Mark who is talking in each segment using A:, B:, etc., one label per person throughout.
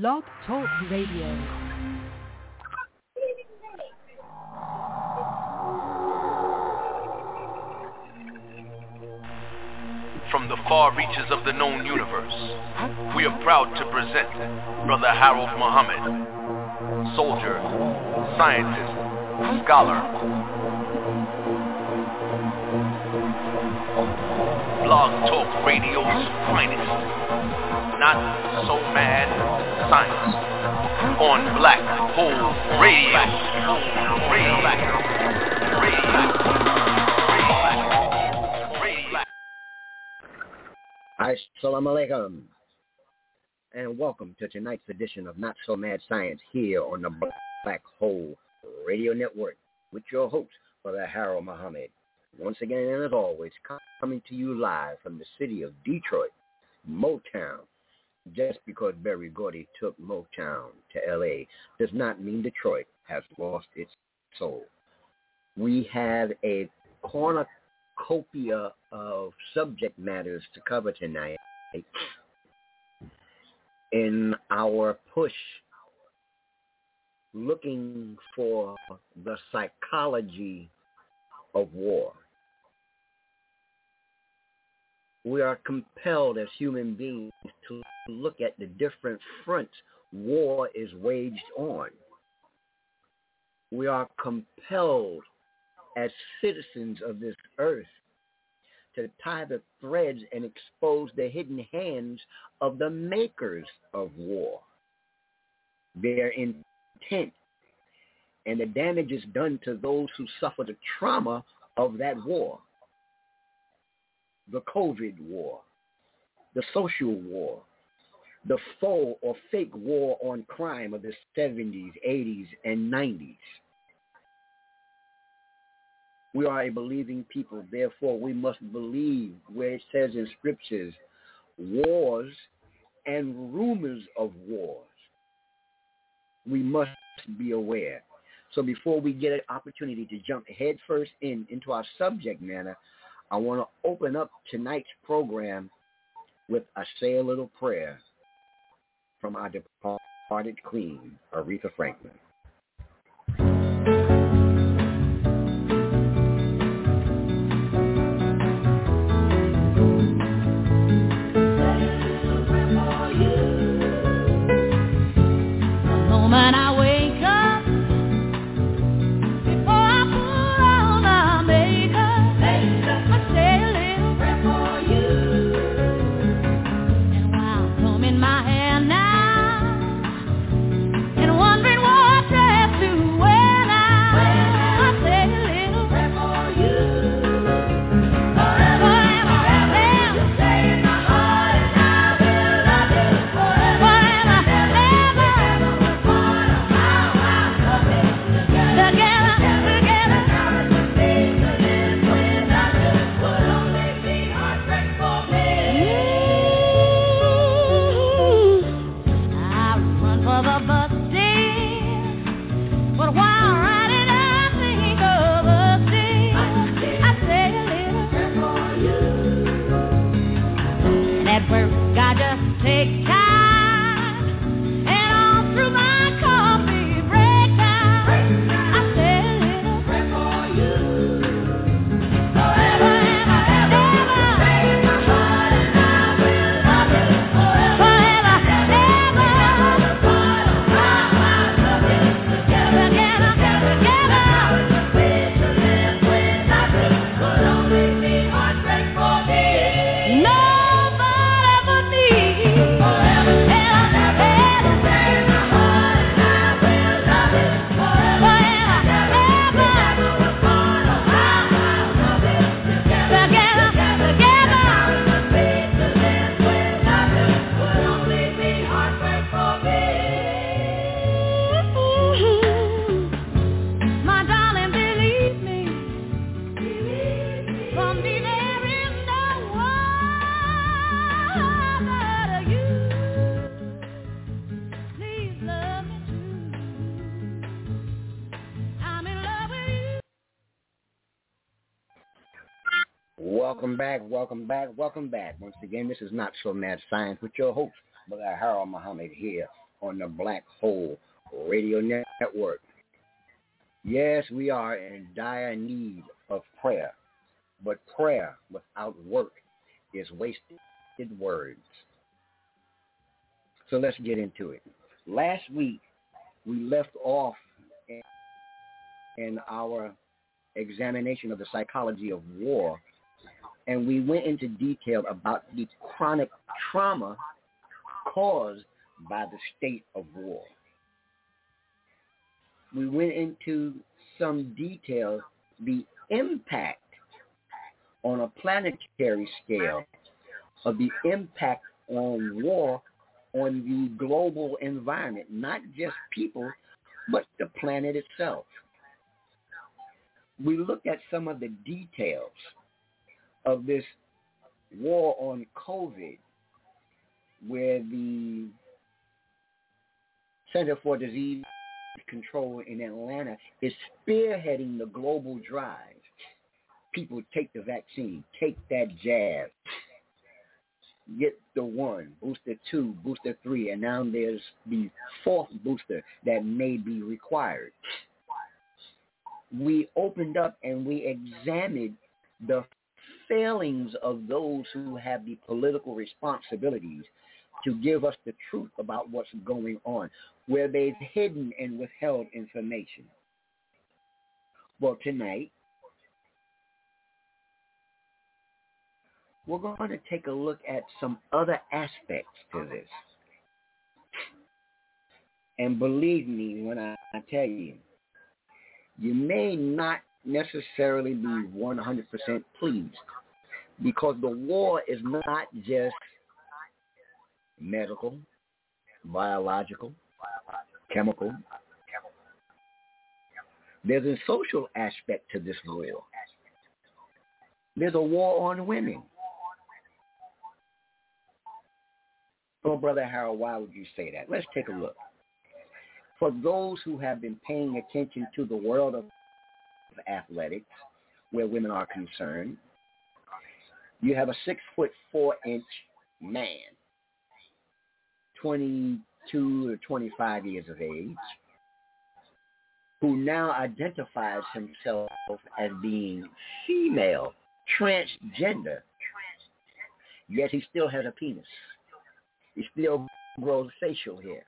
A: Blog Talk Radio.
B: From the far reaches of the known universe, we are proud to present Brother Harold Muhammad, soldier, scientist, scholar, Blog Talk Radio's finest. Not so mad science on Black Hole Radio.
C: Assalamu alaikum. And welcome to tonight's edition of Not So Mad Science here on the Black Hole Radio Network with your host, Brother Harold Muhammad. Once again, and as always, coming to you live from the city of Detroit, Motown. Just because Berry Gordy took Motown to L.A. does not mean Detroit has lost its soul. We have a cornucopia of subject matters to cover tonight in our push looking for the psychology of war. We are compelled as human beings to look at the different fronts war is waged on. We are compelled as citizens of this earth to tie the threads and expose the hidden hands of the makers of war, their intent, and the damages done to those who suffer the trauma of that war. The COVID war, the social war, the faux or fake war on crime of the 70s, 80s, and 90s. We are a believing people. Therefore, we must believe where it says in scriptures, wars and rumors of wars. We must be aware. So before we get an opportunity to jump headfirst in into our subject matter, I want to open up tonight's program with a say a little prayer from our departed queen, Aretha Franklin. Welcome back, welcome back. Once again, this is Not So Mad Science with your host, Brother Harold Muhammad here
D: on the Black Hole Radio Network. Yes, we are in dire need of prayer, but prayer without work is wasted words. So let's get into it. Last week, we left off in our examination of the psychology of war, and we went into detail about the chronic trauma caused by the state of war. We went into some detail the impact on a planetary scale of the impact on war on the global environment, not just people, but the planet itself. We looked at some of the details of this war on COVID where the Center for Disease Control in Atlanta is spearheading the global drive. People take the vaccine, take that jab, get the one, booster two, booster three, and now there's the fourth booster that may be required. We opened up and we examined the failings of those who have the political responsibilities to give us the truth about what's going on, where they've hidden and withheld information. Well, tonight, we're going to take a look at some other aspects to this. And believe me when I, tell you, you may not necessarily be 100% pleased because the war is not just medical, biological, chemical. There's a social aspect to this war. There's a war on women. Oh, Brother Harold, why would you say that? Let's take a look. For those who have been paying attention to the world of athletics, where women are concerned, you have a six foot four inch man, 22 or 25 years of age, who now identifies himself as being female, transgender, yet he still has a penis. He still grows facial hair.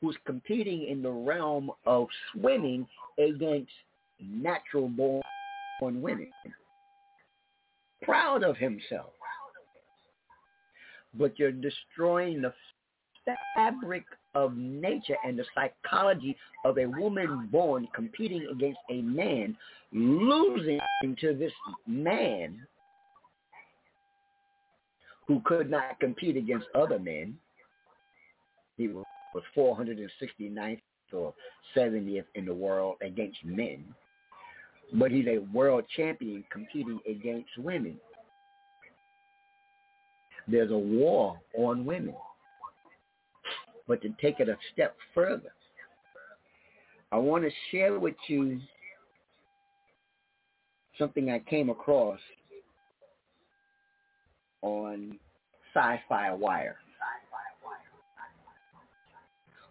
D: Who's competing in the realm of swimming against natural born women. Proud of himself. But you're destroying the fabric of nature and the psychology of a woman born competing against a man, losing to this man who could not compete against other men. He was 469th or 70th in the world against men. But he's a world champion competing against women. There's a war on women. But to take it a step further, I want to share with you something I came across on Sci-Fi Wire,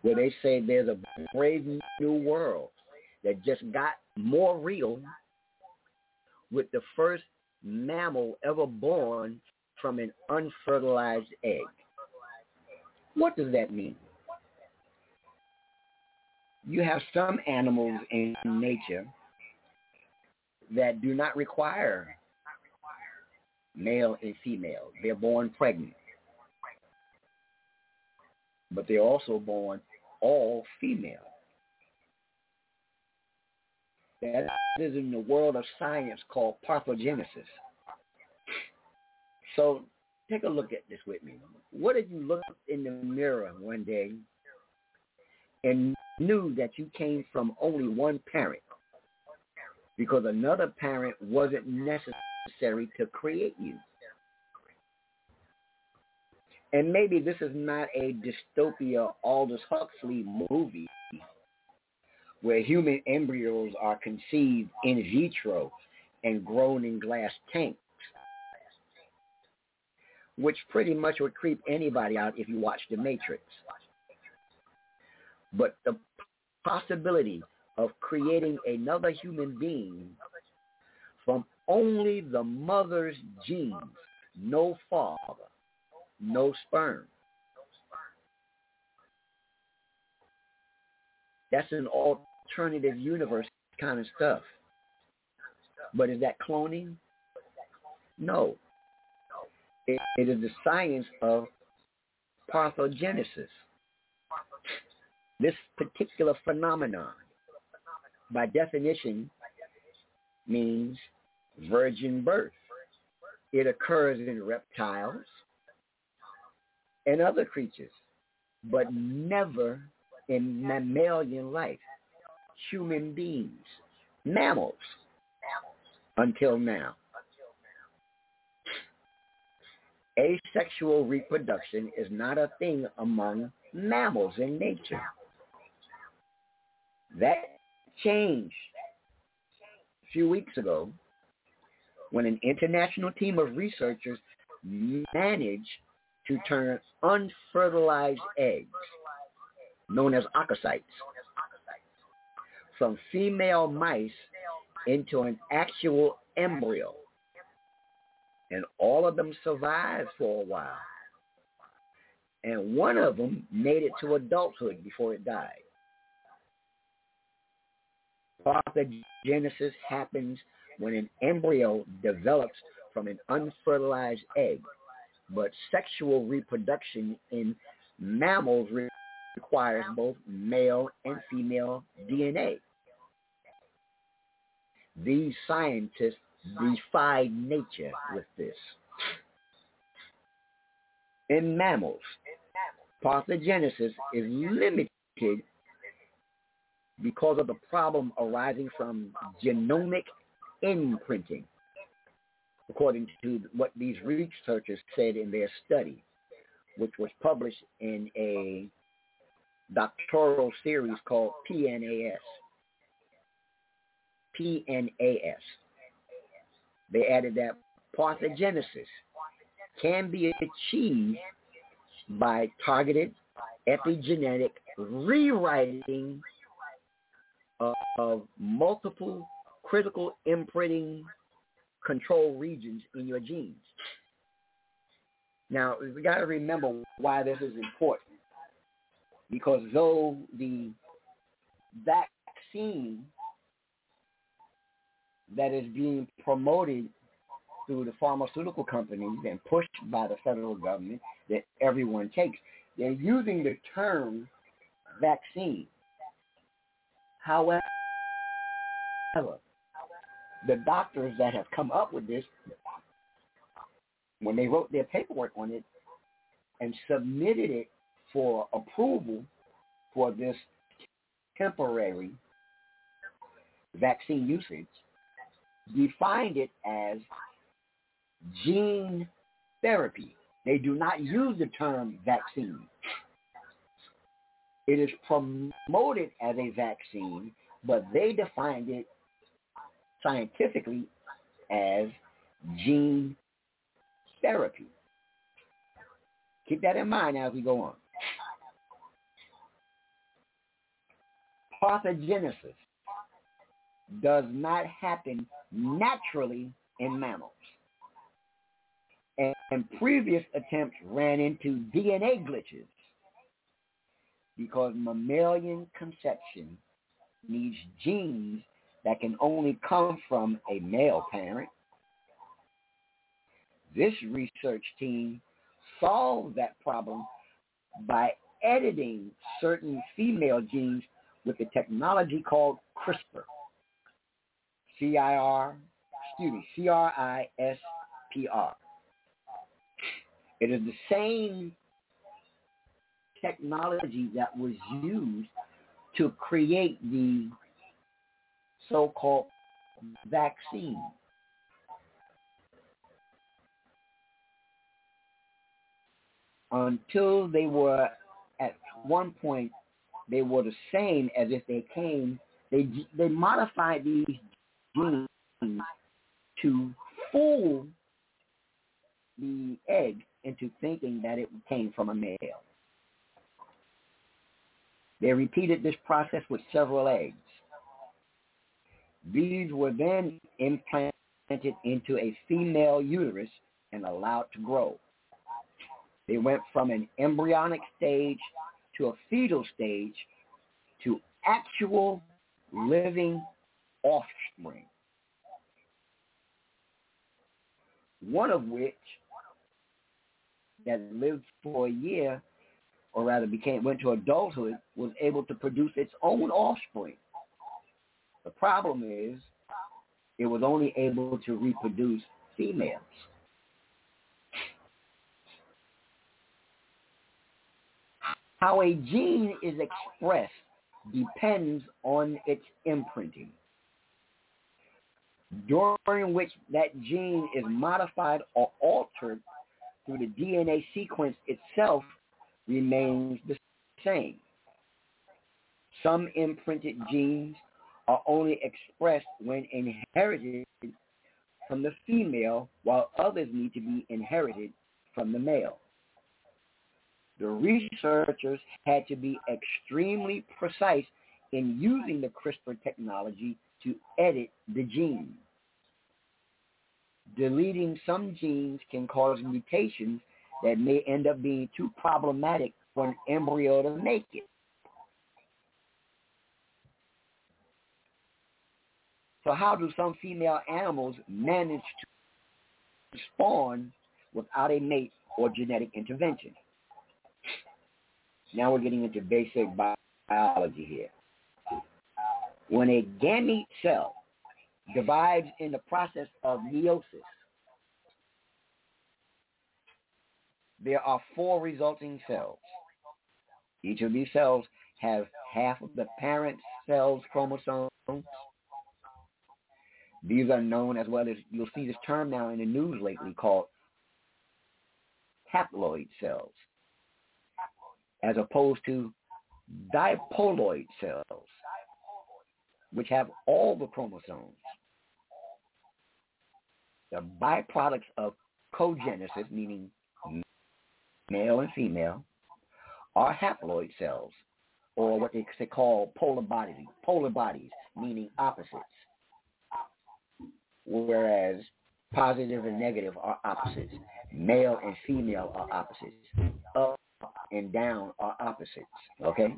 D: where they say there's a brave new world that just got more real with the first mammal ever born from an unfertilized egg. What does that mean? You have some animals in nature that do not require male and female. They're born pregnant. But they're also born all female. That is in the world of science called parthenogenesis. So take a look at this with me. What if you looked in the mirror one day and knew that you came from only one parent because another parent wasn't necessary necessary to create you. And maybe this is not a dystopia Aldous Huxley movie where human embryos are conceived in vitro and grown in glass tanks, which pretty much would creep anybody out if you watch The Matrix. But the possibility of creating another human being from only the mother's genes, no father, no sperm. That's an alternative universe kind of stuff. But is that cloning? No. It, it is the science of parthenogenesis. This particular phenomenon, by definition, means virgin birth. It occurs in reptiles and other creatures, but never in mammalian life, human beings, mammals, until now. Asexual reproduction is not a thing among mammals in nature. That changed a few weeks ago when an international team of researchers managed to turn unfertilized eggs, known as oocytes, from female mice into an actual embryo. And all of them survived for a while. And one of them made it to adulthood before it died. Parthenogenesis happens when an embryo develops from an unfertilized egg, but sexual reproduction in mammals requires both male and female DNA. These scientists defy nature with this. In mammals, parthenogenesis is limited because of the problem arising from genomic imprinting, according to what these researchers said in their study, which was published in a doctoral series called PNAS. PNAS. They added that parthenogenesis can be achieved by targeted epigenetic rewriting of, of multiple critical imprinting control regions in your genes. Now, we got to remember why this is important. Because though the vaccine that is being promoted through the pharmaceutical companies and pushed by the federal government that everyone takes, they're using the term vaccine. However, the doctors that have come up with this, when they wrote their paperwork on it and submitted it for approval for this temporary vaccine usage, defined it as gene therapy. They do not use the term vaccine. It is promoted as a vaccine, but they defined it scientifically as gene therapy. Keep that in mind as we go on. Parthenogenesis does not happen naturally in mammals. And, and previous attempts ran into DNA glitches because mammalian conception needs genes that can only come from a male parent. This research team solved that problem by editing certain female genes with a technology called CRISPR. C-I-R, excuse me, C-R-I-S-P-R. It is the same technology that was used to create the so-called vaccine. Until they were at one point, they were the same as if they came. They they modified these genes to fool the egg into thinking that it came from a male. They repeated this process with several eggs. These were then implanted into a female uterus and allowed to grow. They went from an embryonic stage to a fetal stage to actual living offspring. One of which that lived for a year, or rather became went to adulthood, was able to produce its own offspring. The problem is it was only able to reproduce females. How a gene is expressed depends on its imprinting, during which that gene is modified or altered through the DNA sequence itself remains the same. Some imprinted genes are only expressed when inherited from the female, while others need to be inherited from the male. The researchers had to be extremely precise in using the CRISPR technology to edit the gene. Deleting some genes can cause mutations that may end up being too problematic for an embryo to make it. So how do some female animals manage to spawn without a mate or genetic intervention? Now we're getting into basic biology here. When a gamete cell divides in the process of meiosis, there are four resulting cells. Each of these cells has half of the parent cell's chromosomes. These are known as well as, you'll see this term now in the news lately called haploid cells as opposed to diploid cells, which have all the chromosomes. The byproducts of oogenesis, meaning male and female, are haploid cells, or what they call polar bodies, polar bodies, meaning opposites. Whereas positive and negative are opposites. Male and female are opposites. And down are opposites. Okay?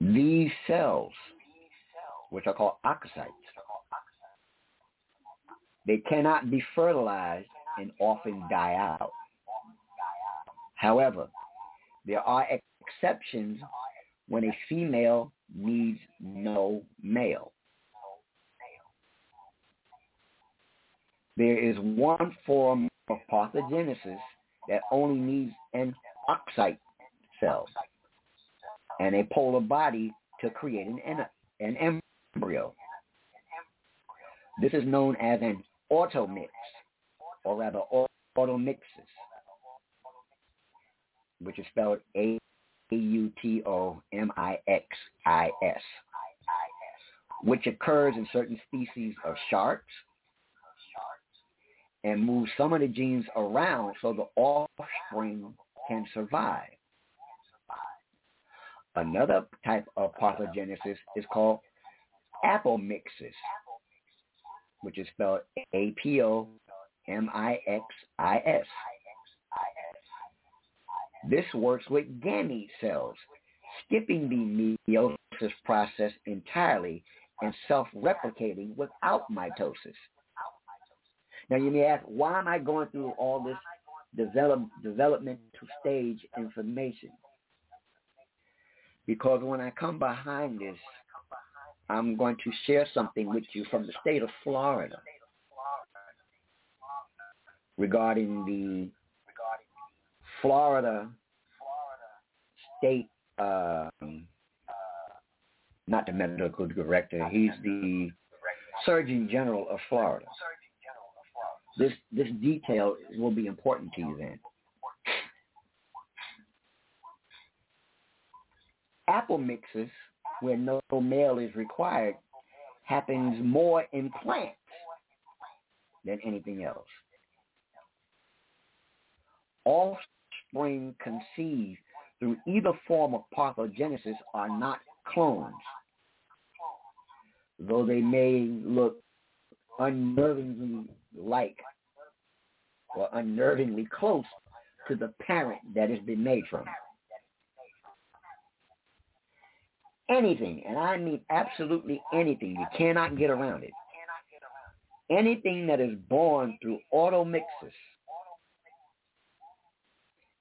D: These cells, which are called oocytes, they cannot be fertilized and often die out. However, there are exceptions when a female needs no male. There is one form of pathogenesis that only needs an oocyte cell and a polar body to create an, an embryo. This is known as an automix, or rather automixis, which is spelled A-U-T-O-M-I-X-I-S, which occurs in certain species of sharks and move some of the genes around so the offspring can survive. Another type of parthenogenesis is called apomixis, which is spelled A-P-O-M-I-X-I-S. This works with gamete cells, skipping the meiosis process entirely and self-replicating without mitosis. Now you may ask, why am I going through all this develop, developmental stage information? Because when I come behind this, I'm going to share something with you from the state of Florida regarding the Florida state, um, not the medical director, he's the Surgeon General of Florida. This this detail will be important to you then. Apomixis where no male is required, happens more in plants than anything else. offspring conceived through either form of parthenogenesis are not clones, though they may look unnervingly like or unnervingly close to the parent that has been made from. Anything, and I mean absolutely anything, you cannot get around it. Anything that is born through automixis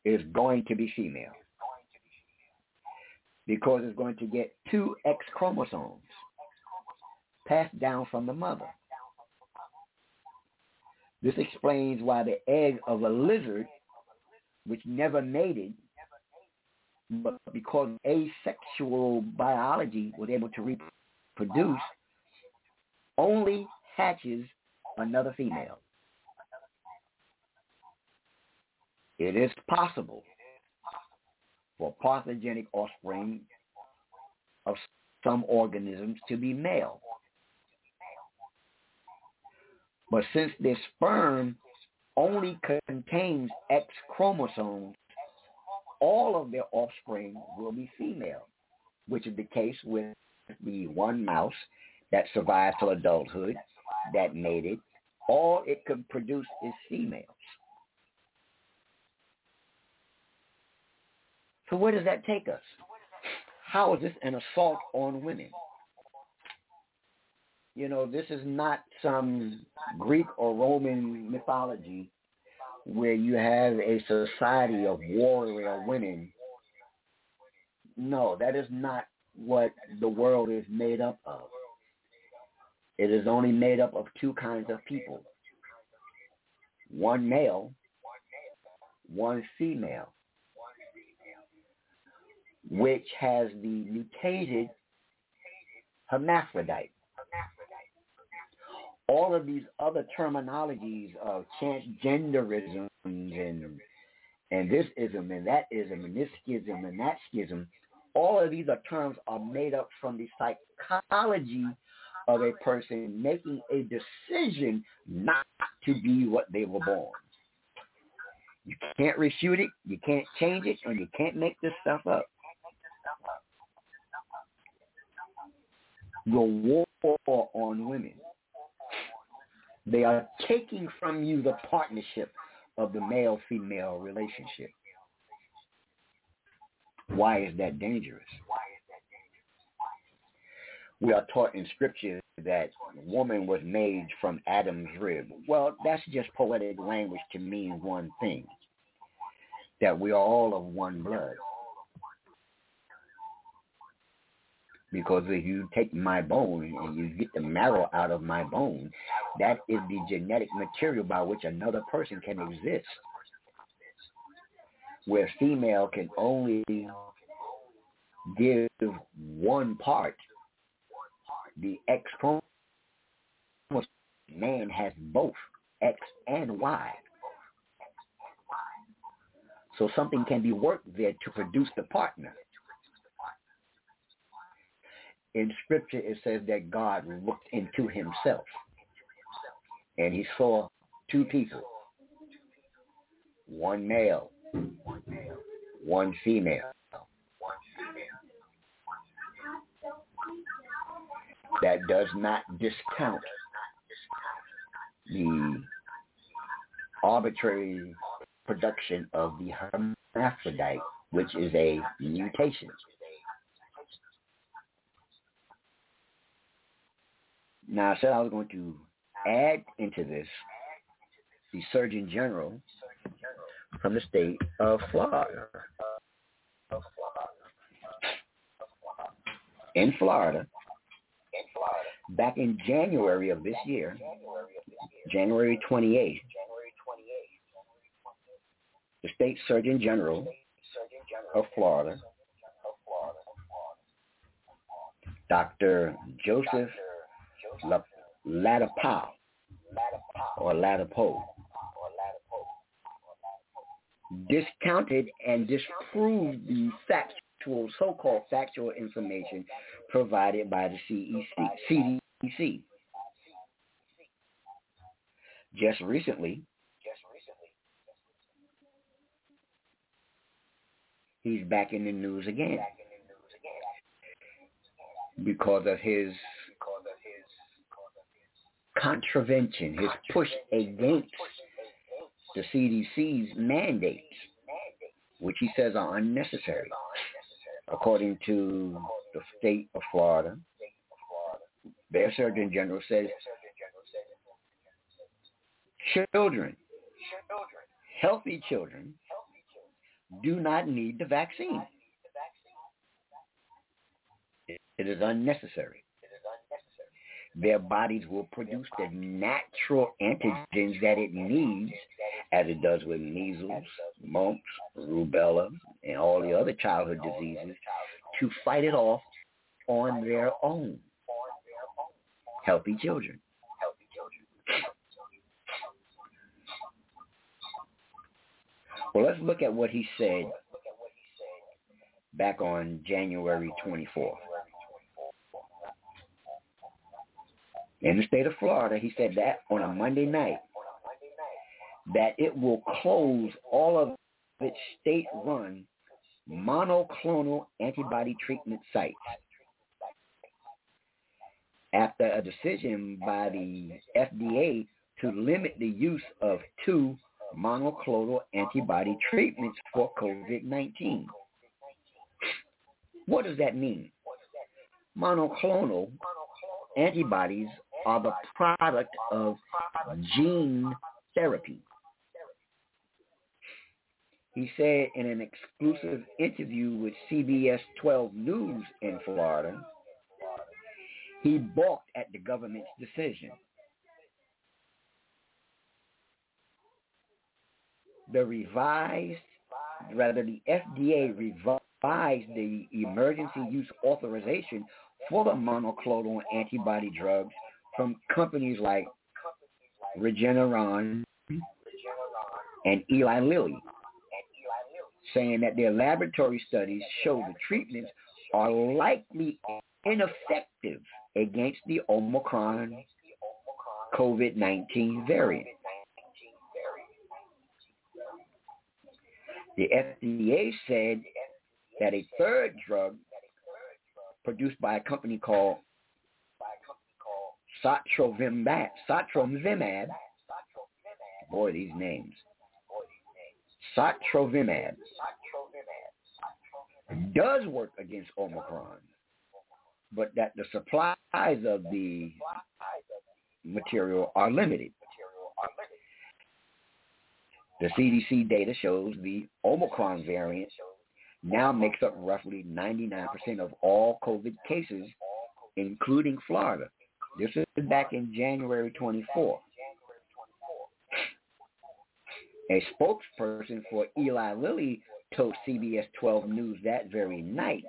D: is going to be female because it's going to get two X chromosomes passed down from the mother. This explains why the egg of a lizard, which never mated, but because asexual biology was able to reproduce, only hatches another female. It is possible for parthogenic offspring of some organisms to be male. But since their sperm only contains X chromosomes, all of their offspring will be female, which is the case with the one mouse that survived till adulthood, that made it. All it could produce is females. So where does that take us? How is this an assault on women? You know, this is not some Greek or Roman mythology where you have a society of warrior women. No, that is not what the world is made up of. It is only made up of two kinds of people. One male, one female, which has the mutated hermaphrodite all of these other terminologies of transgenderism and and this ism and that ism and this schism and that schism, all of these are terms are made up from the psychology of a person making a decision not to be what they were born. You can't refute it, you can't change it, and you can't make this stuff up. The war on women they are taking from you the partnership of the male-female relationship. Why is that dangerous? We are taught in scripture that woman was made from Adam's rib. Well, that's just poetic language to mean one thing, that we are all of one blood. Because if you take my bone and you get the marrow out of my bone, that is the genetic material by which another person can exist. Where female can only give one part, the X chromosome, man has both X and Y. So something can be worked there to produce the partner in scripture it says that God looked into himself and he saw two people, one male, one female. That does not discount the arbitrary production of the hermaphrodite, which is a mutation. Now, I said I was going to add into this the Surgeon General from the state of Florida. In Florida, back in January of this year, January 28th, the state Surgeon General of Florida, Dr. Joseph Ladapo or ladder pole discounted and disproved the factual, so-called factual information provided by the CEC, CDC. Just recently, just recently he's back in the news again because of his contravention, his push against the CDC's mandates, which he says are unnecessary. According to the state of Florida, their Surgeon General says children, healthy children, do not need the vaccine. It is unnecessary. Their bodies will produce the natural antigens that it needs, as it does with measles, mumps, rubella, and all the other childhood diseases, to fight it off on their own. Healthy children. Well, let's look at what he said back on January 24th. In the state of Florida, he said that on a Monday night, that it will close all of its state-run monoclonal antibody treatment sites after a decision by the FDA to limit the use of two monoclonal antibody treatments for COVID-19. What does that mean? Monoclonal antibodies are the product of gene therapy. He said in an exclusive interview with CBS 12 News in Florida, he balked at the government's decision. The revised, rather the FDA revised the emergency use authorization for the monoclonal antibody drugs from companies like Regeneron and Eli Lilly, saying that their laboratory studies show the treatments are likely ineffective against the Omicron COVID-19 variant. The FDA said that a third drug produced by a company called Sotrovimab, Sotrovimab, boy, these names, Sotrovimab does work against Omicron, but that the supplies of the material are limited. The CDC data shows the Omicron variant now makes up roughly 99% of all COVID cases, including Florida. This is back in January 24. A spokesperson for Eli Lilly told CBS 12 News that very night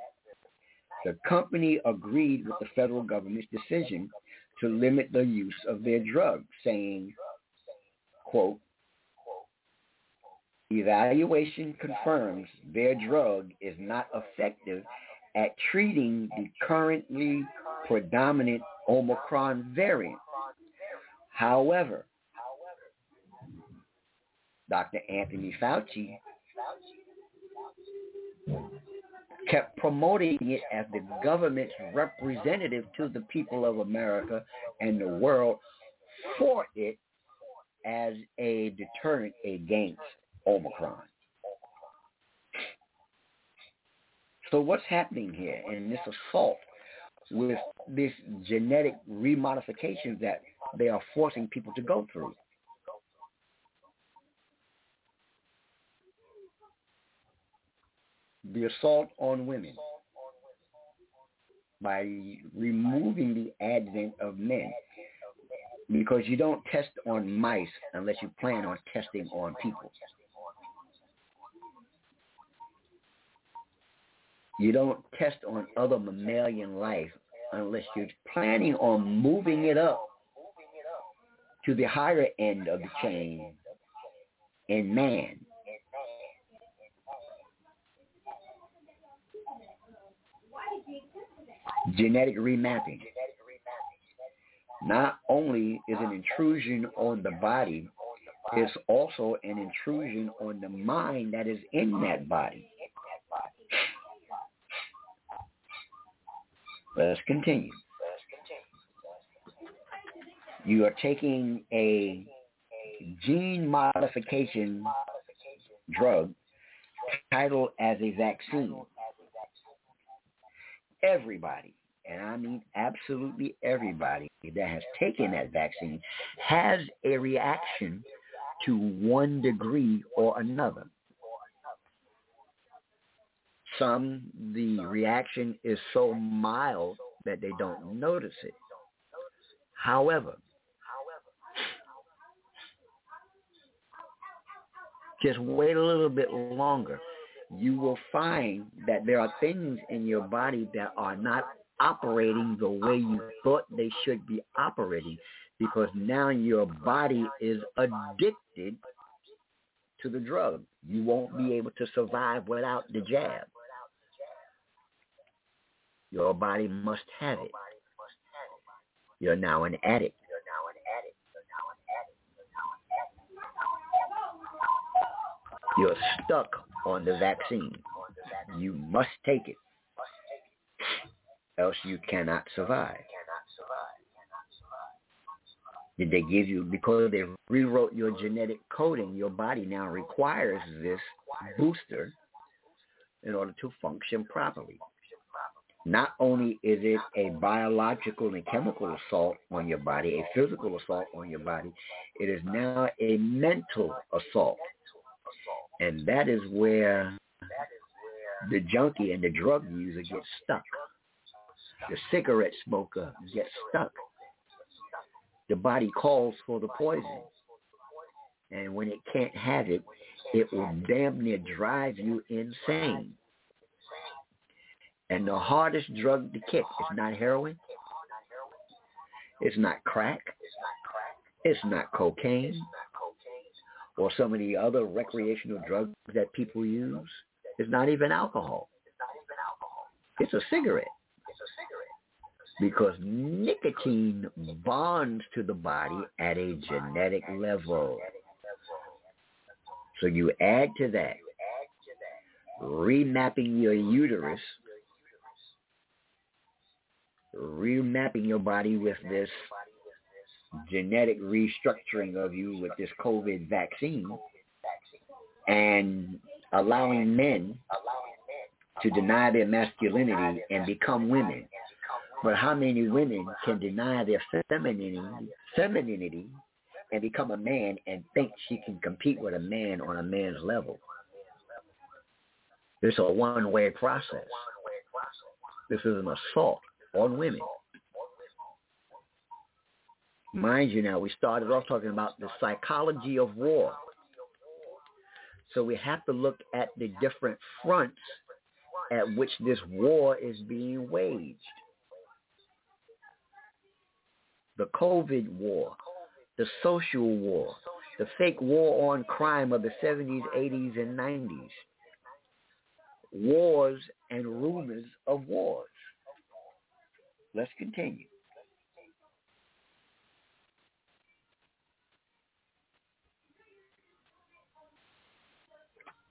D: the company agreed with the federal government's decision to limit the use of their drug, saying, quote, evaluation confirms their drug is not effective at treating the currently predominant Omicron variant. However, Dr. Anthony Fauci kept promoting it as the government's representative to the people of America and the world for it as a deterrent against Omicron. So what's happening here in this assault with this genetic remodification that they are forcing people to go through? The assault on women by removing the advent of men because you don't test on mice unless you plan on testing on people. You don't test on other mammalian life unless you're planning on moving it up to the higher end of the chain in man. Genetic remapping. Not only is an intrusion on the body, it's also an intrusion on the mind that is in that body. Let's continue. You are taking a gene modification drug titled as a vaccine. Everybody, and I mean absolutely everybody that has taken that vaccine has a reaction to one degree or another. Some, the reaction is so mild that they don't notice it. However, just wait a little bit longer. You will find that there are things in your body that are not operating the way you thought they should be operating because now your body is addicted to the drug. You won't be able to survive without the jab. Your body must have it. You're now an addict. You're stuck on the vaccine. You must take it. Else you cannot survive. Did they give you, because they rewrote your genetic coding, your body now requires this booster in order to function properly. Not only is it a biological and chemical assault on your body, a physical assault on your body, it is now a mental assault. And that is where the junkie and the drug user gets stuck. The cigarette smoker gets stuck. The body calls for the poison. And when it can't have it, it will damn near drive you insane. And the hardest drug to kick is not heroin. It's not crack. It's not cocaine or some of the other recreational drugs that people use. It's not even alcohol. It's a cigarette. Because nicotine bonds to the body at a genetic level. So you add to that remapping your uterus, remapping your body with this genetic restructuring of you with this COVID vaccine and allowing men to deny their masculinity and become women. But how many women can deny their femininity, femininity and become a man and think she can compete with a man on a man's level? It's a one-way process. This is an assault on women. Mind you now, we started off talking about the psychology of war. So we have to look at the different fronts at which this war is being waged. The COVID war, the social war, the fake war on crime of the 70s, 80s, and 90s, wars and rumors of wars. Let's continue.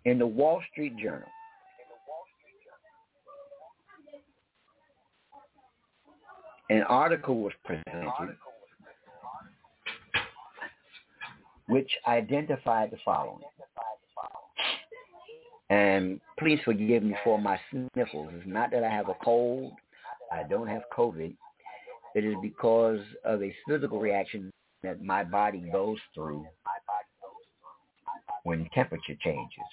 D: in the Wall Street Journal. An article was presented which identified the following. And please forgive me for my sniffles. It's not that I have a cold. I don't have COVID. It is because of a physical reaction that my body goes through when temperature changes.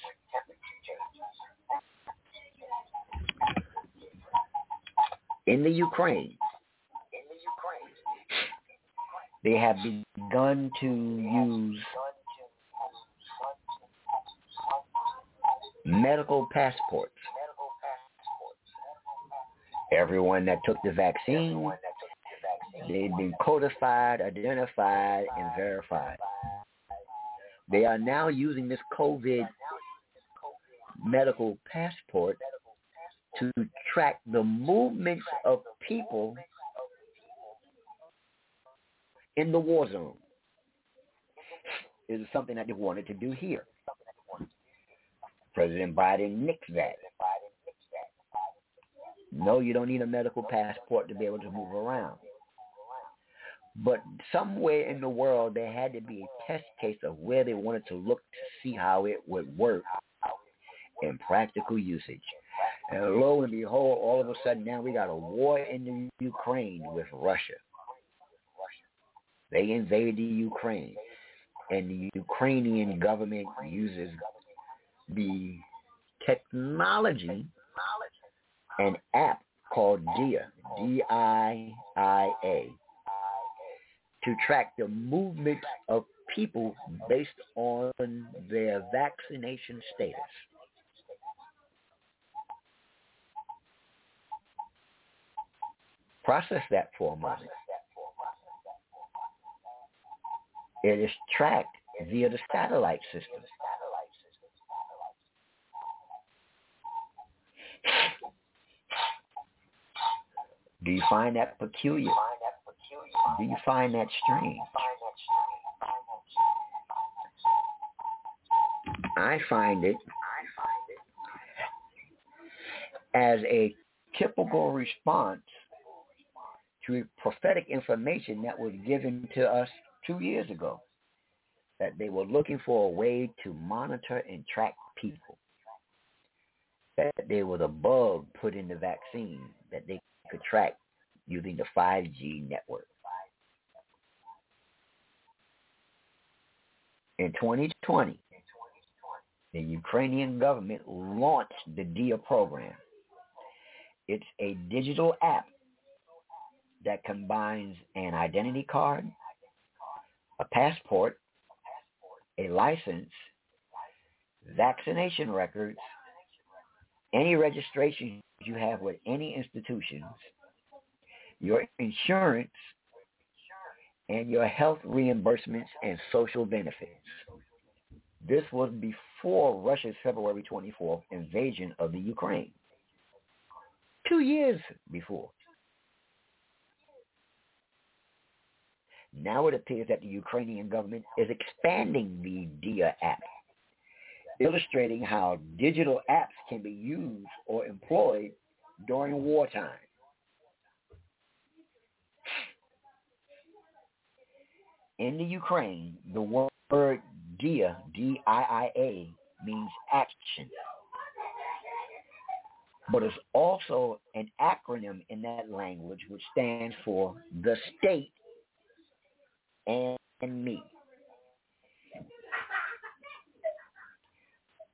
D: in the Ukraine, they have begun to use medical passports. Everyone that took the vaccine, they've been codified, identified, and verified. They are now using this COVID medical passport to track the movements of people in the war zone. It is something that they wanted to do here. President Biden nixed that. No, you don't need a medical passport to be able to move around. But somewhere in the world, there had to be a test case of where they wanted to look to see how it would work in practical usage. And lo and behold, all of a sudden now we got a war in the Ukraine with Russia. They invaded the Ukraine, and the Ukrainian government uses the technology, an app called DIIA, D-I-I-A, to track the movement of people based on their vaccination status. Process that for a moment. It is tracked via the satellite system. Do you find that peculiar? Do you find that strange? I find it as a typical response to prophetic information that was given to us two years ago that they were looking for a way to monitor and track people. That there was a bug put in the vaccine that they could track using the 5G network. In 2020, the Ukrainian government launched the DIIA program. It's a digital app that combines an identity card, a passport, a license, vaccination records, any registration you have with any institutions, your insurance, and your health reimbursements and social benefits. This was before Russia's February 24th invasion of the Ukraine. Two years before. Now it appears that the Ukrainian government is expanding the DIIA app, illustrating how digital apps can be used or employed during wartime. In the Ukraine, the word DIIA, D-I-I-A, means action. But it's also an acronym in that language which stands for the state and me.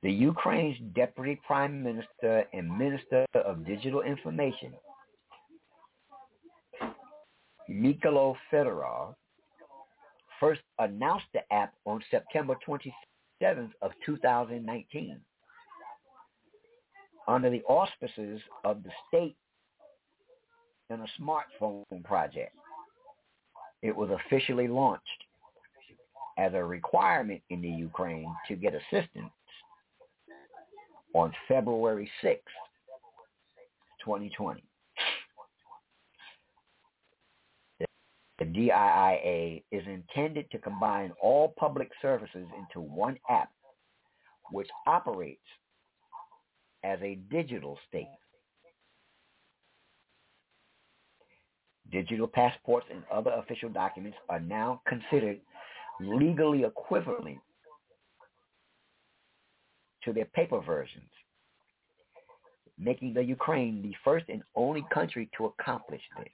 D: The Ukraine's Deputy Prime Minister and Minister of Digital Information, Mykhailo Fedorov, first announced the app on September 27th of 2019 under the auspices of the state and a smartphone project it was officially launched as a requirement in the Ukraine to get assistance on February 6, 2020. The DIIA is intended to combine all public services into one app which operates as a digital state. Digital passports and other official documents are now considered legally equivalent to their paper versions, making the Ukraine the first and only country to accomplish this.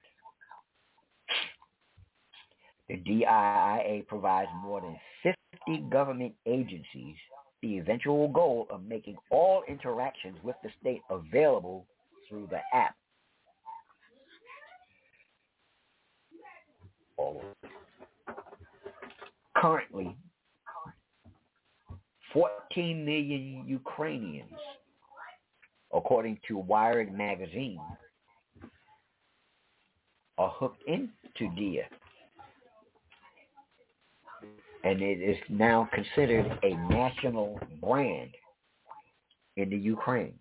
D: The DIIA provides more than 50 government agencies the eventual goal of making all interactions with the state available through the app. Currently, 14 million Ukrainians, according to Wired magazine, are hooked into DIIA. And it is now considered a national brand in the Ukraine.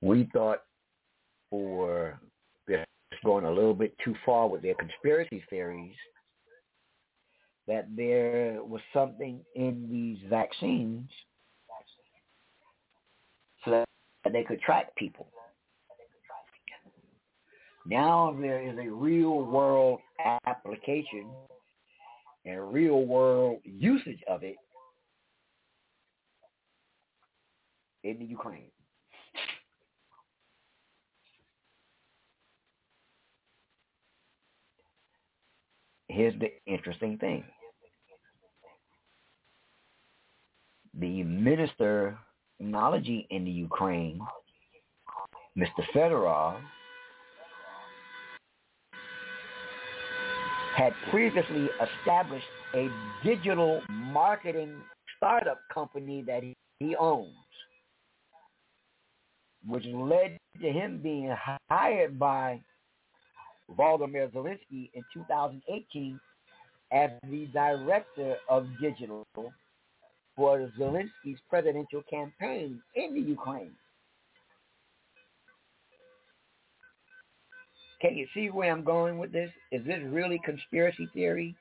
D: we thought for going a little bit too far with their conspiracy theories that there was something in these vaccines so that they could track people. Now there is a real world application and real world usage of it in the Ukraine. Here's the interesting thing. The minister technology in the Ukraine, Mr. Fedorov, had previously established a digital marketing startup company that he owns, which led to him being hired by Volodymyr Zelensky in 2018 as the director of digital for Zelensky's presidential campaign in the Ukraine. Can you see where I'm going with this? Is this really conspiracy theory?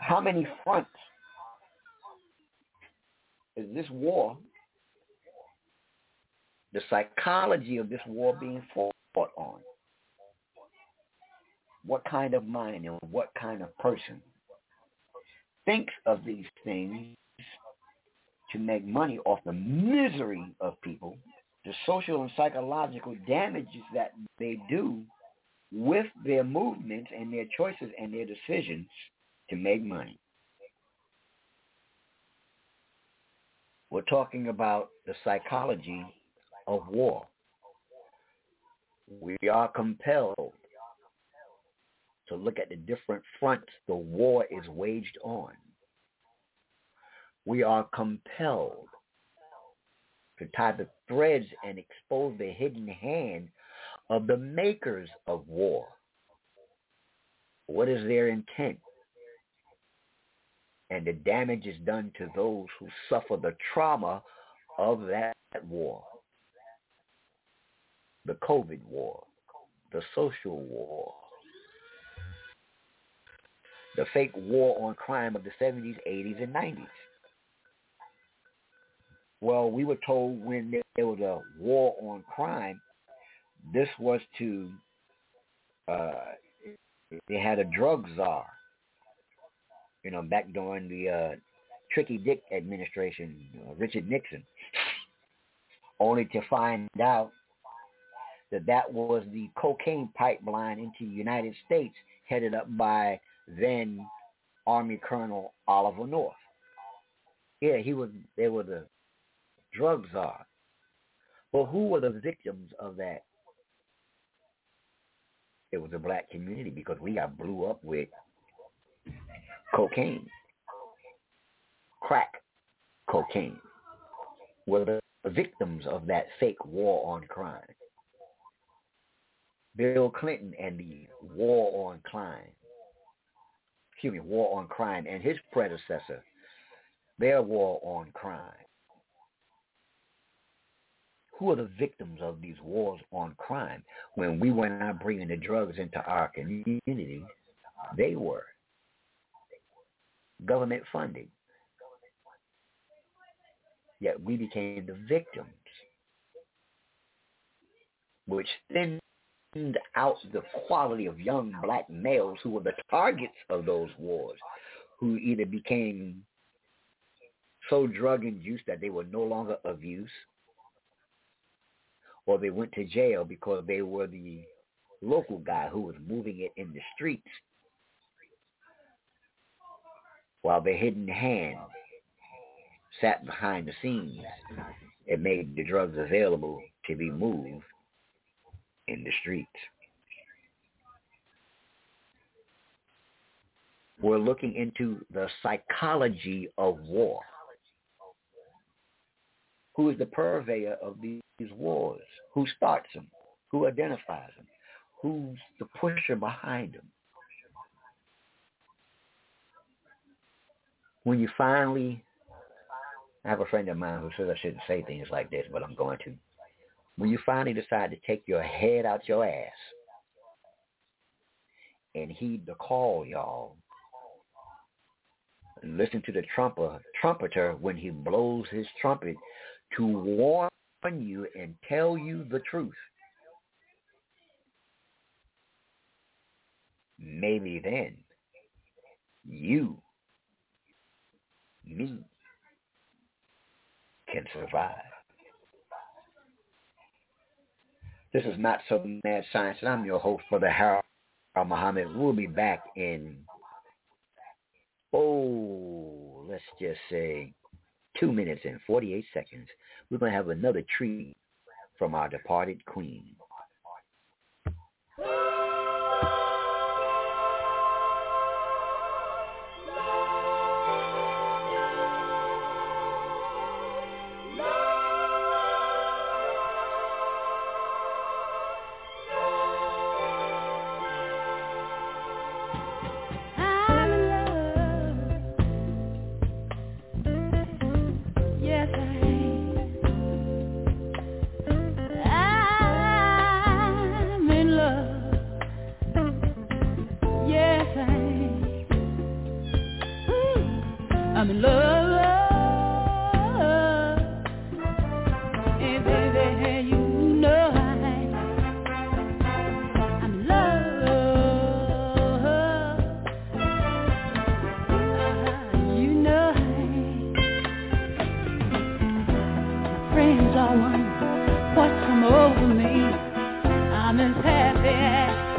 D: How many fronts is this war, the psychology of this war being fought on? What kind of mind and what kind of person thinks of these things to make money off the misery of people, the social and psychological damages that they do with their movements and their choices and their decisions to make money. We're talking about the psychology of war. We are compelled to look at the different fronts the war is waged on we are compelled to tie the threads and expose the hidden hand of the makers of war. What is their intent? And the damage is done to those who suffer the trauma of that war. The COVID war, the social war, the fake war on crime of the 70s, 80s, and 90s. Well, we were told when there was a war on crime, this was to, uh, they had a drug czar, you know, back during the uh, Tricky Dick administration, uh, Richard Nixon, only to find out that that was the cocaine pipeline into the United States headed up by then Army Colonel Oliver North. Yeah, he was. They were the drug czars. Well, who were the victims of that? It was a black community because we got blew up with cocaine, crack cocaine. Were the victims of that fake war on crime. Bill Clinton and the war on crime, excuse me, war on crime and his predecessor, their war on crime who are the victims of these wars on crime? When we were not bringing the drugs into our community, they were. Government funding. Yet we became the victims, which thinned out the quality of young black males who were the targets of those wars, who either became so drug induced that they were no longer of use or they went to jail because they were the local guy who was moving it in the streets while the hidden hand sat behind the scenes and made the drugs available to be moved in the streets. We're looking into the psychology of war. Who is the purveyor of these wars? Who starts them? Who identifies them? Who's the pusher behind them? When you finally, I have a friend of mine who says I shouldn't say things like this, but I'm going to.
C: When you finally decide to take your head out your ass and heed the call, y'all, listen to the trumper, trumpeter when he blows his trumpet to warn you and tell you the truth. Maybe then you, me, can survive. This is Not So Mad Science, and I'm your host, for Brother Harold Muhammad. We'll be back in, oh, let's just say two minutes and 48 seconds. We're going to have another treat from our departed queen. Back,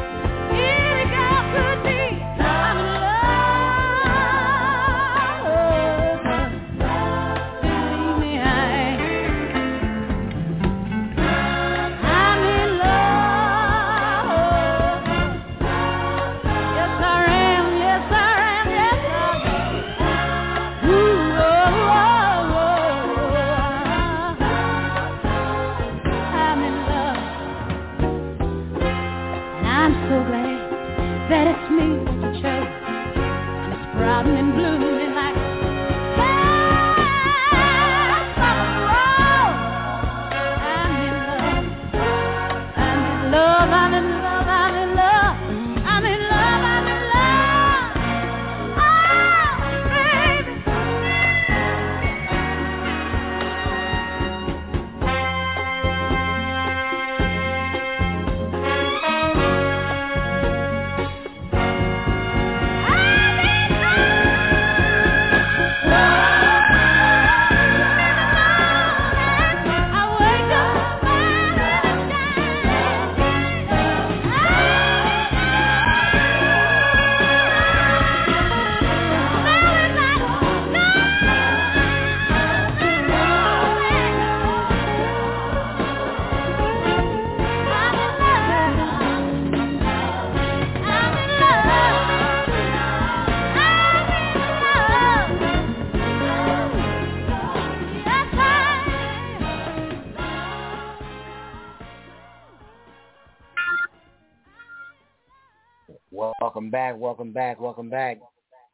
C: welcome back, welcome back.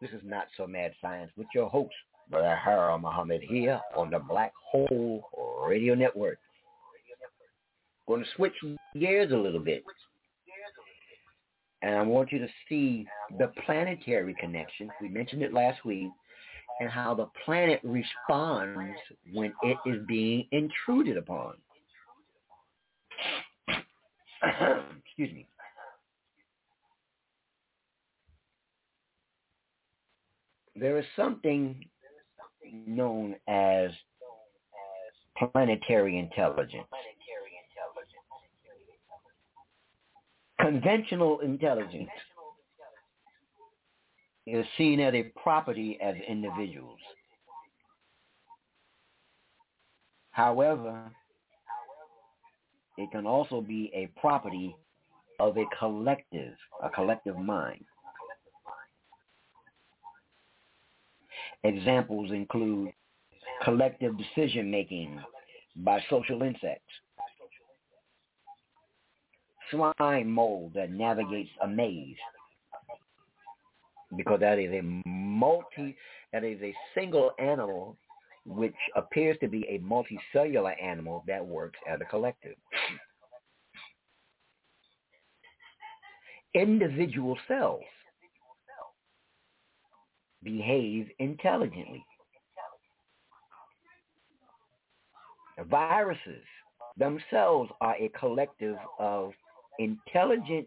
C: This is Not So Mad Science with your host, Brother Harold Muhammad here on the Black Hole Radio Network. Going to switch gears a little bit. And I want you to see the planetary connection. We mentioned it last week and how the planet responds when it is being intruded upon. Excuse me. There is something known as planetary intelligence. Conventional intelligence is seen as a property of individuals. However, it can also be a property of a collective, a collective mind. Examples include collective decision making by social insects, slime mold that navigates a maze, because that is a multi, that is a single animal
D: which appears to be a multicellular animal that works as a collective. Individual cells behave intelligently. Viruses themselves are a collective of intelligent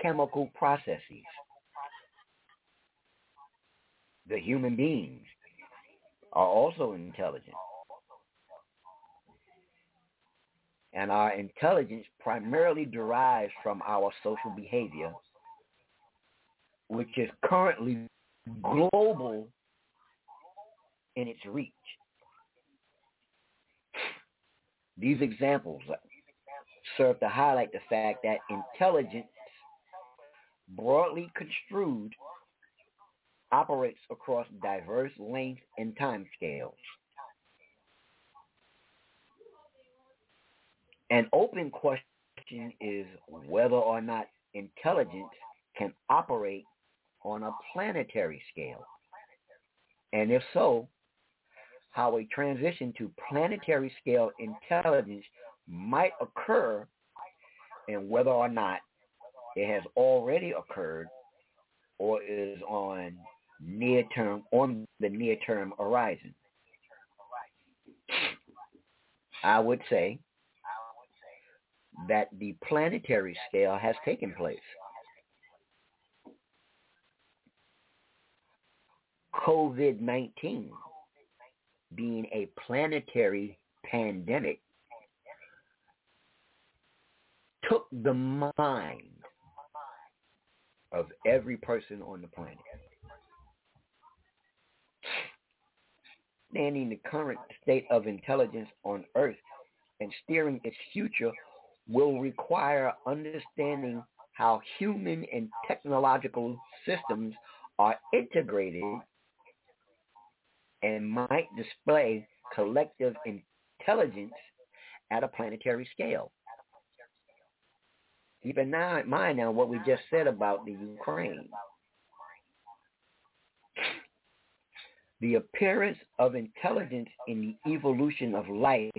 D: chemical processes. The human beings are also intelligent. And our intelligence primarily derives from our social behavior, which is currently global in its reach. These examples serve to highlight the fact that intelligence, broadly construed, operates across diverse lengths and time scales. An open question is whether or not intelligence can operate on a planetary scale. And if so, how a transition to planetary scale intelligence might occur and whether or not it has already occurred or is on near term on the near term horizon. I would say that the planetary scale has taken place. COVID-19 being a planetary pandemic took the mind of every person on the planet. Understanding the current state of intelligence on Earth and steering its future will require understanding how human and technological systems are integrated and might display collective intelligence at a planetary scale. Keep in mind now what we just said about the Ukraine. The appearance of intelligence in the evolution of life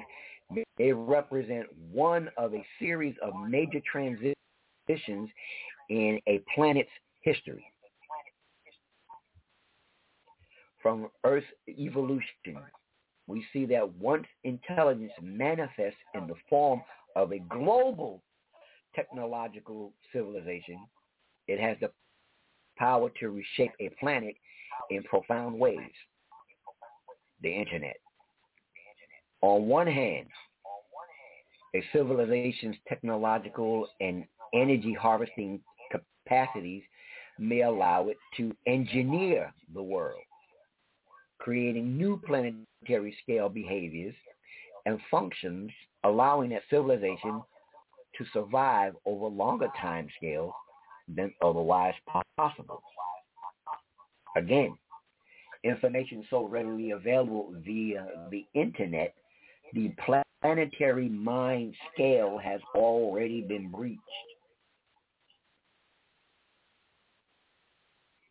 D: may represent one of a series of major transitions in a planet's history. From Earth's evolution, we see that once intelligence manifests in the form of a global technological civilization, it has the power to reshape a planet in profound ways. The internet. On one hand, a civilization's technological and energy harvesting capacities may allow it to engineer the world, creating new planetary scale behaviors and functions, allowing that civilization to survive over longer time scales than otherwise possible. Again, information so readily available via the internet, the planetary mind scale has already been breached.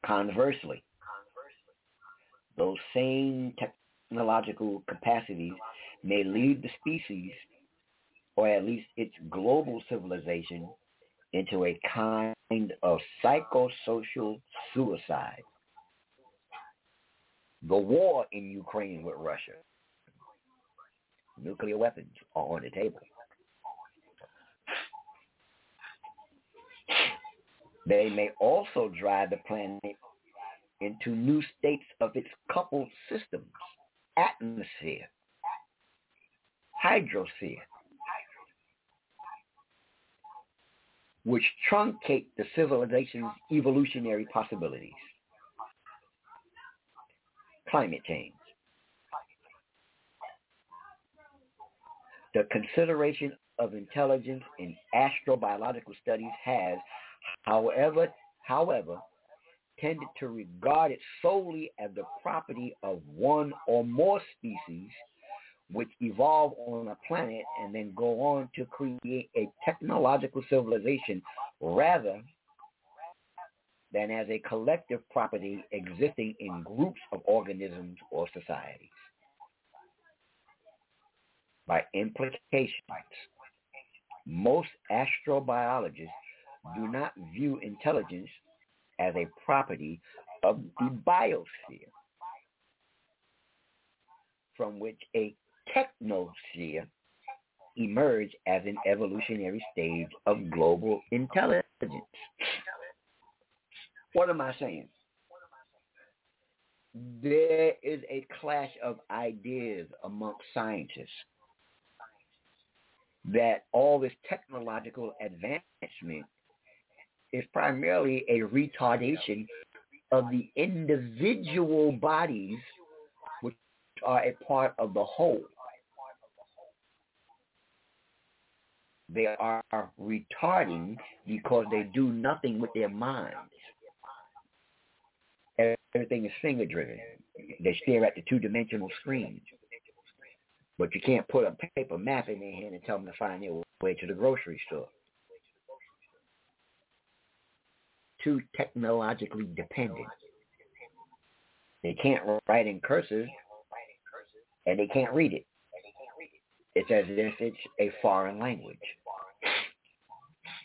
D: Conversely, those same technological capacities may lead the species, or at least its global civilization, into a kind of psychosocial suicide the war in Ukraine with Russia. Nuclear weapons are on the table. They may also drive the planet into new states of its coupled systems, atmosphere, hydrosphere, which truncate the civilization's evolutionary possibilities. Climate change. The consideration of intelligence in astrobiological studies has, however, however, tended to regard it solely as the property of one or more species which evolve on a planet and then go on to create a technological civilization rather than as a collective property existing in groups of organisms or societies. By implication, most astrobiologists do not view intelligence as a property of the biosphere, from which a technosphere emerged as an evolutionary stage of global intelligence. What am I saying? There is a clash of ideas amongst scientists that all this technological advancement is primarily a retardation of the individual bodies which are a part of the whole. They are retarding because they do nothing with their minds. Everything is finger driven. They stare at the two dimensional screen. But you can't put a paper map in their hand and tell them to find their way to the grocery store. Too technologically dependent. They can't write in cursive and they can't read it. It's as if it's a foreign language.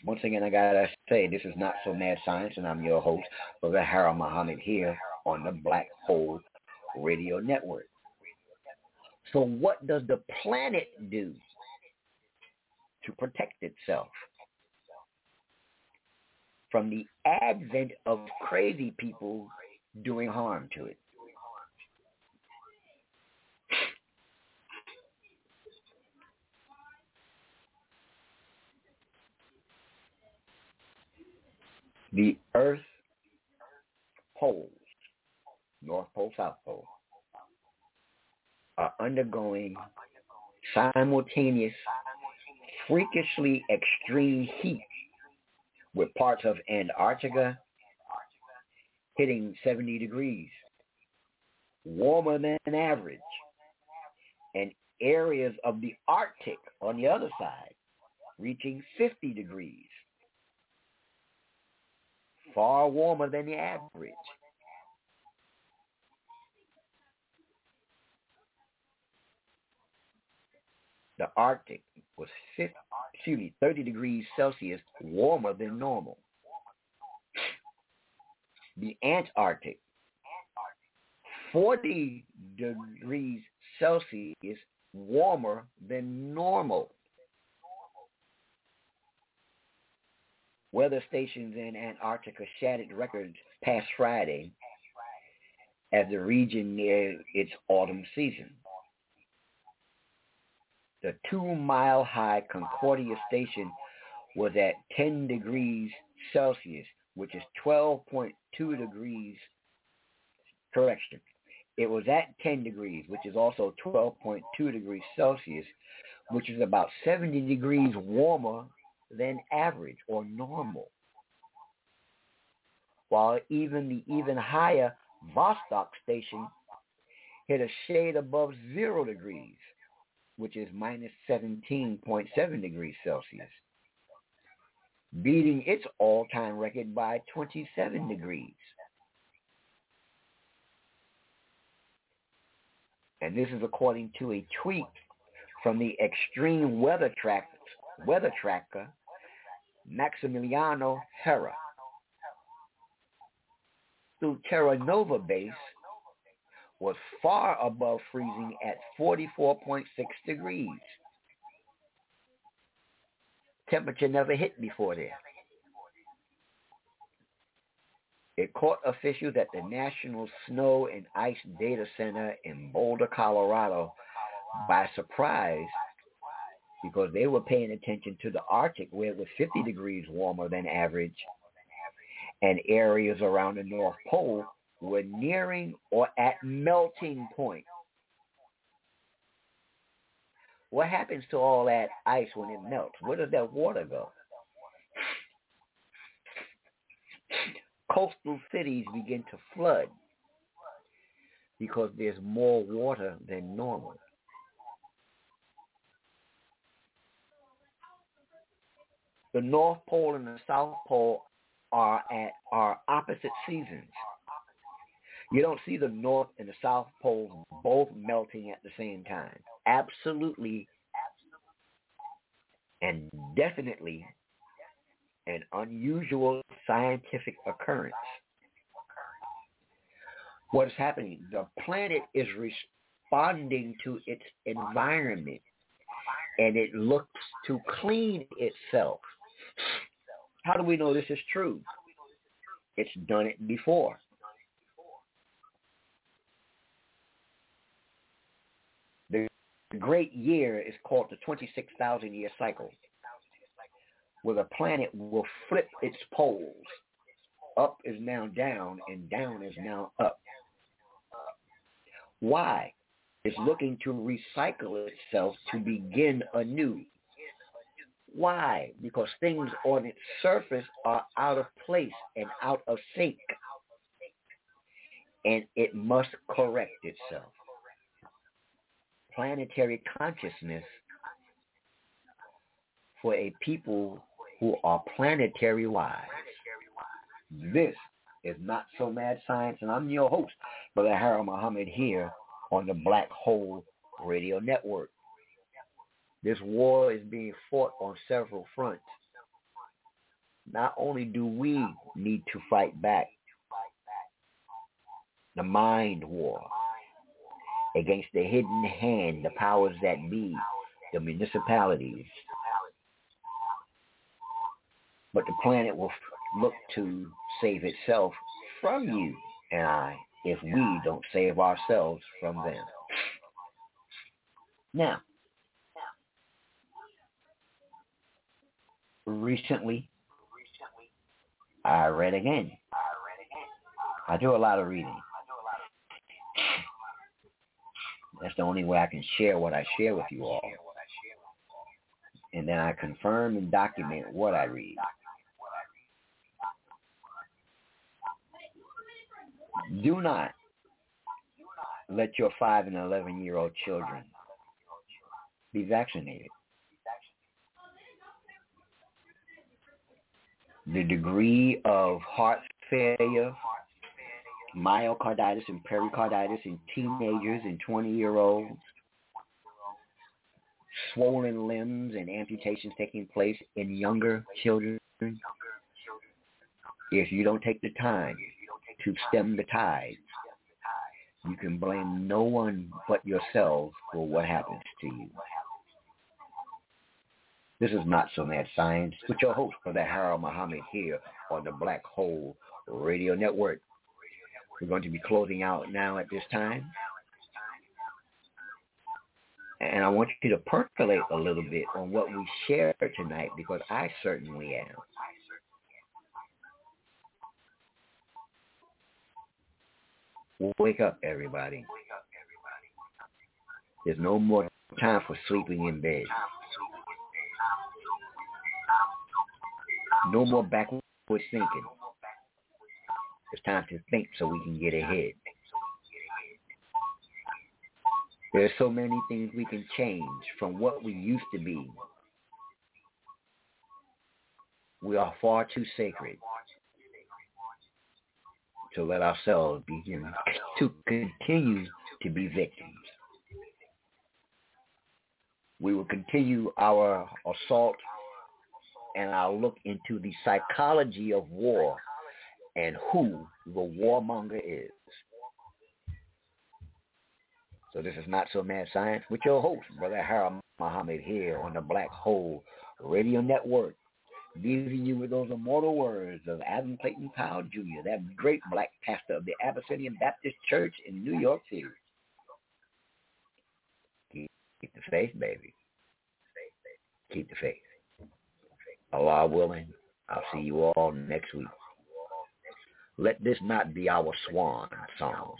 D: Once again, I gotta say, this is not so mad science, and I'm your host, Brother Harold Muhammad here on the Black Hole Radio Network. So what does the planet do to protect itself from the advent of crazy people doing harm to it? The Earth poles, North Pole, South Pole, are undergoing simultaneous, freakishly extreme heat with parts of Antarctica hitting 70 degrees, warmer than average, and areas of the Arctic on the other side reaching 50 degrees. Far warmer than the average. The Arctic was 50, excuse me, 30 degrees Celsius warmer than normal. The Antarctic, 40 degrees Celsius warmer than normal. Weather stations in Antarctica shattered records past Friday as the region neared its autumn season. The two-mile-high Concordia station was at 10 degrees Celsius, which is 12.2 degrees, correction. It was at 10 degrees, which is also 12.2 degrees Celsius, which is about 70 degrees warmer than average or normal. While even the even higher Vostok station hit a shade above zero degrees, which is minus 17.7 degrees Celsius, beating its all-time record by 27 degrees. And this is according to a tweet from the Extreme Weather, Track, weather Tracker Maximiliano Herrera. Through Terra Nova base was far above freezing at 44.6 degrees. Temperature never hit before there. It caught officials at the National Snow and Ice Data Center in Boulder, Colorado by surprise because they were paying attention to the Arctic where it was 50 degrees warmer than average and areas around the North Pole were nearing or at melting point. What happens to all that ice when it melts? Where does that water go? Coastal cities begin to flood because there's more water than normal. the North Pole and the South Pole are at are opposite seasons. You don't see the North and the South Poles both melting at the same time. Absolutely and definitely an unusual scientific occurrence. What is happening? The planet is responding to its environment and it looks to clean itself. How do we know this is true? It's done it before. The great year is called the 26,000 year cycle, where the planet will flip its poles. Up is now down and down is now up. Why? It's looking to recycle itself to begin anew. Why? Because things on its surface are out of place and out of sync. And it must correct itself. Planetary consciousness for a people who are planetary wise. This is Not So Mad Science, and I'm your host, Brother Harold Muhammad here on the Black Hole Radio Network. This war is being fought on several fronts. Not only do we need to fight back the mind war against the hidden hand, the powers that be, the municipalities, but the planet will look to save itself from you and I if we don't save ourselves from them. Now, recently, I read again. I do a lot of reading. That's the only way I can share what I share with you all. And then I confirm and document what I read. Do not let your 5 and 11 year old children be vaccinated. The degree of heart failure, myocarditis and pericarditis in teenagers and 20 year olds, swollen limbs and amputations taking place in younger children. If you don't take the time to stem the tide. You can blame no one but yourself for what happens to you. This is Not So Mad Science with your host, Brother Harold Muhammad here on the Black Hole Radio Network. We're going to be closing out now at this time. And I want you to percolate a little bit on what we shared tonight because I certainly am. Wake up, everybody. There's no more time for sleeping in bed. No more backward thinking. It's time to think so we can get ahead. There are so many things we can change from what we used to be. We are far too sacred to let ourselves begin to continue to be victims. We will continue our assault and our look into the psychology of war and who the warmonger is. So this is Not So Mad Science with your host, Brother Harold Muhammad here on the Black Hole Radio Network leaving you with those immortal words of Adam Clayton Powell Jr., that great black pastor of the Abyssinian Baptist Church in New York City. Keep, keep the faith, baby. Keep the faith. Allah willing, I'll see you all next week. Let this not be our swan song.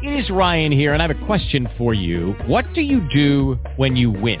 E: It is Ryan here, and I have a question for you. What do you do when you win?